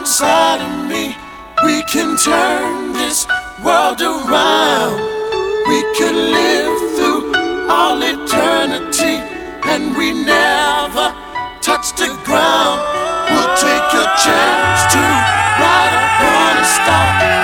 inside of me. We can turn this world around. We could live through all eternity and we never touch the ground. We'll take a chance to ride upon a star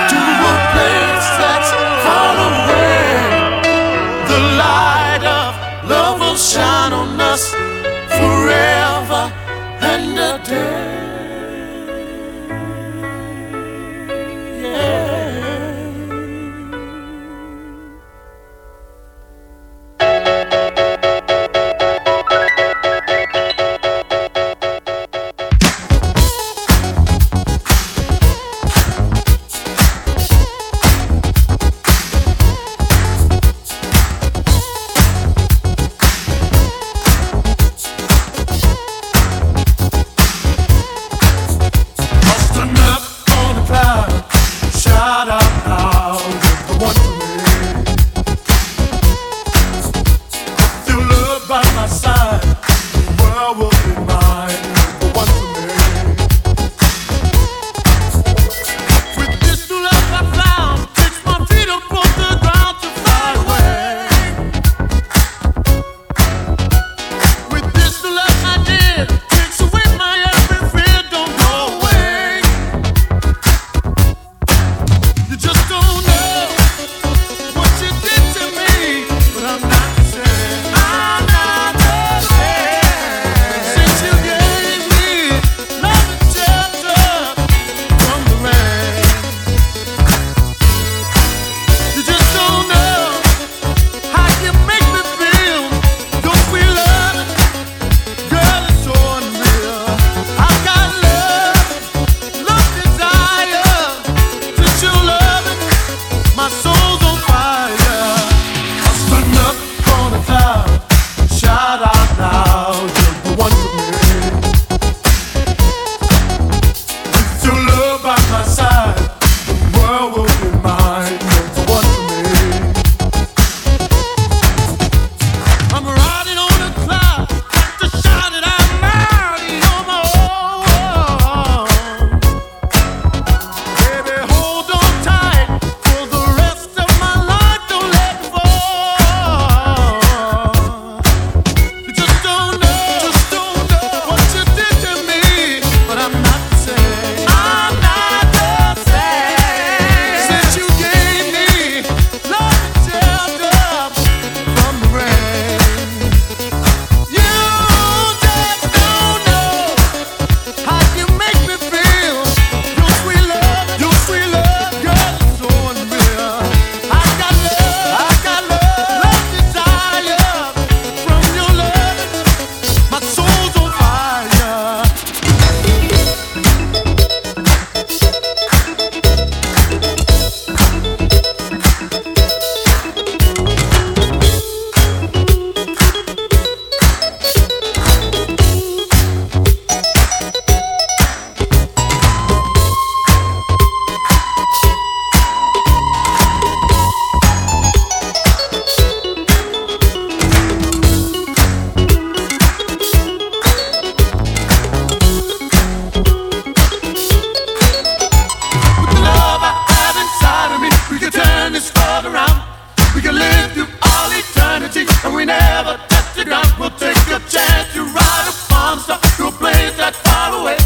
that far away.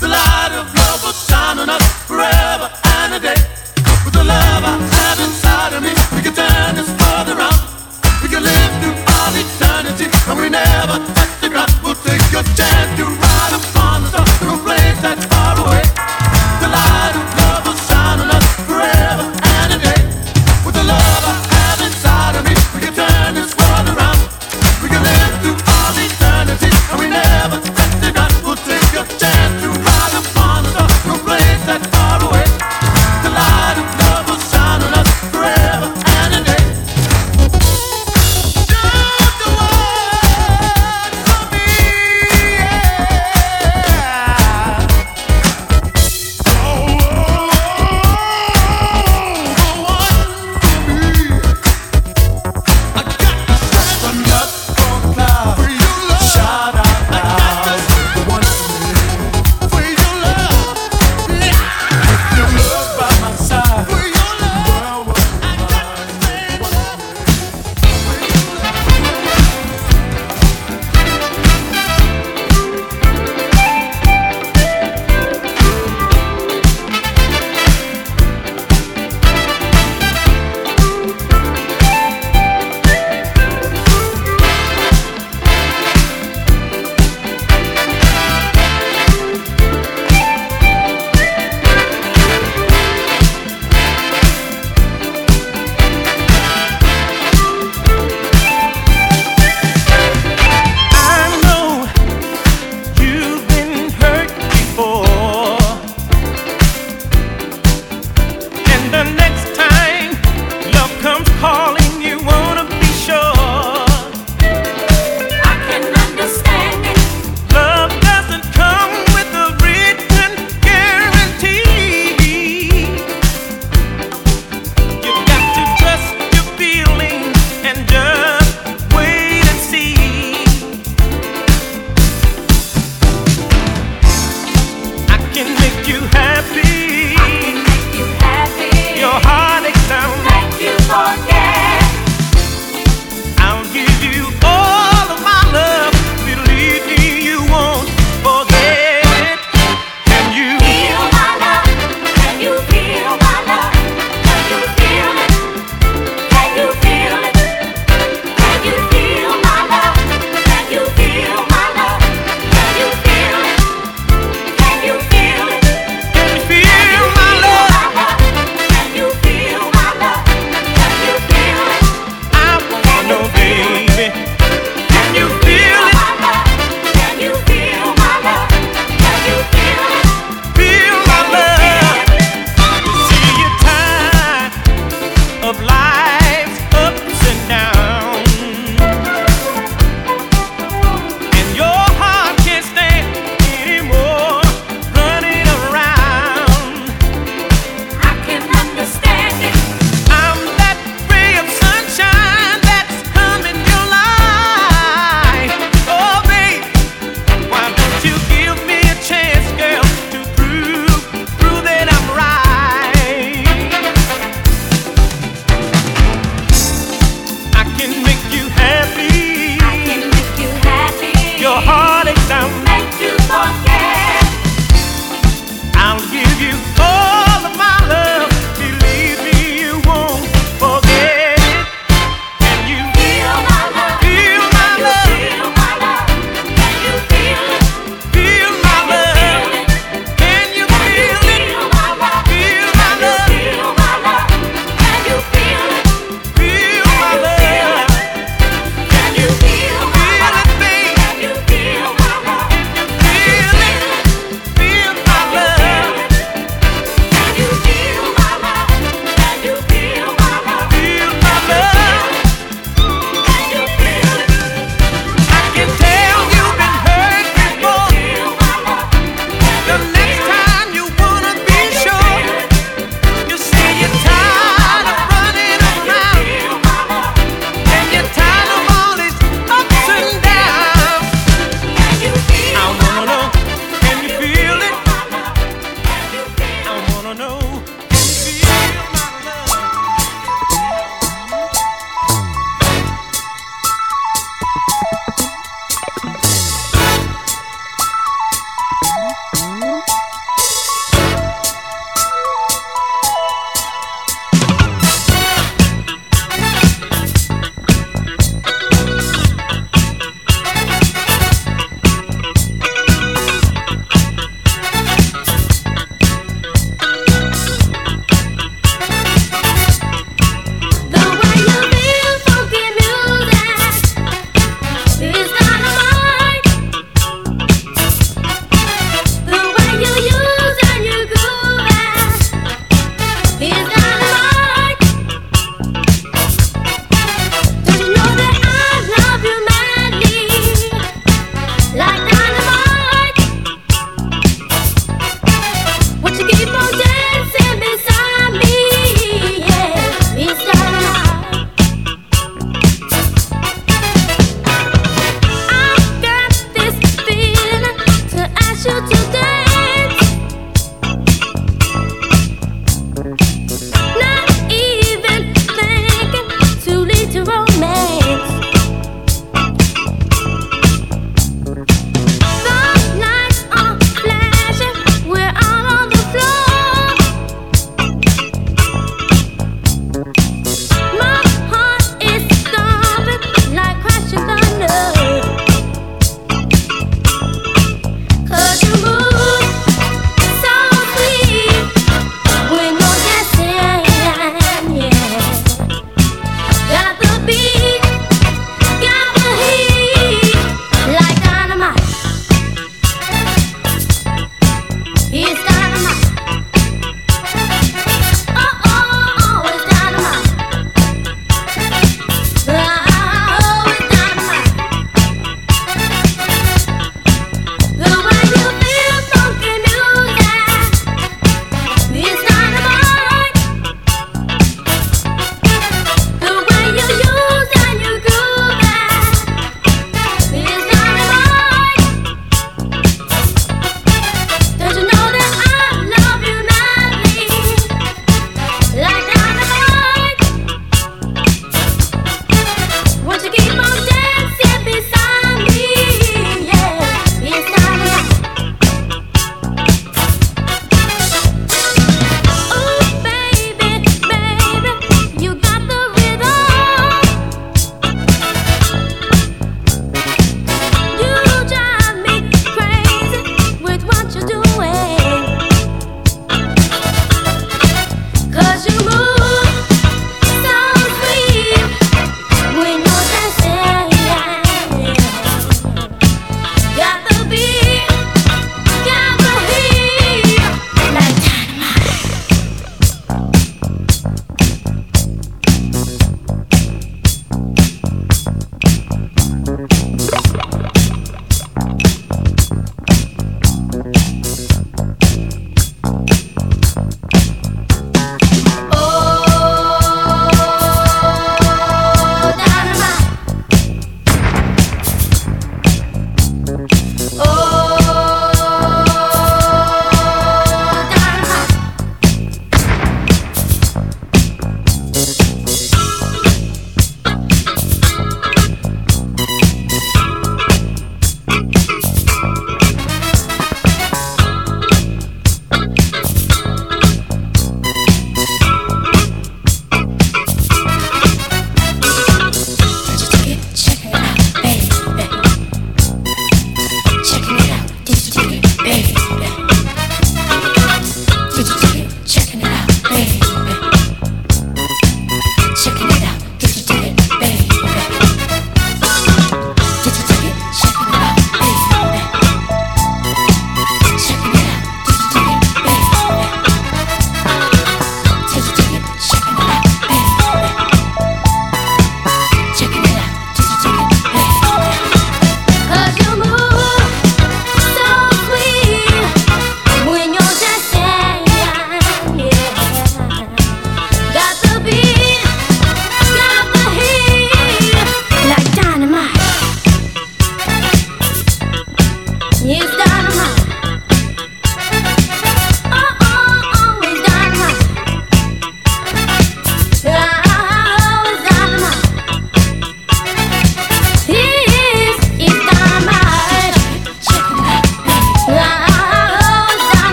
The light of love will shine on us forever and a day. With the love I have inside of me, we can turn this world around. We can live through all eternity, and we never touch the ground. We'll take a chance to.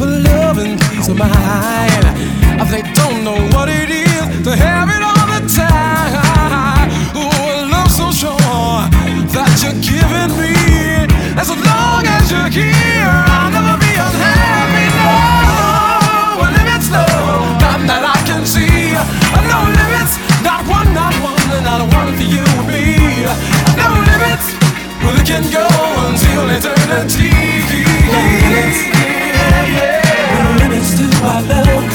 for love and peace of mind. If they don't know what it is to have it all the time. Oh, love so sure that you're giving me. As long as you're here, I'll never be unhappy. No no limits, no, none that I can see. No limits, not one, not one, not one for you and me. No limits, we can go until eternity. No limits to my love?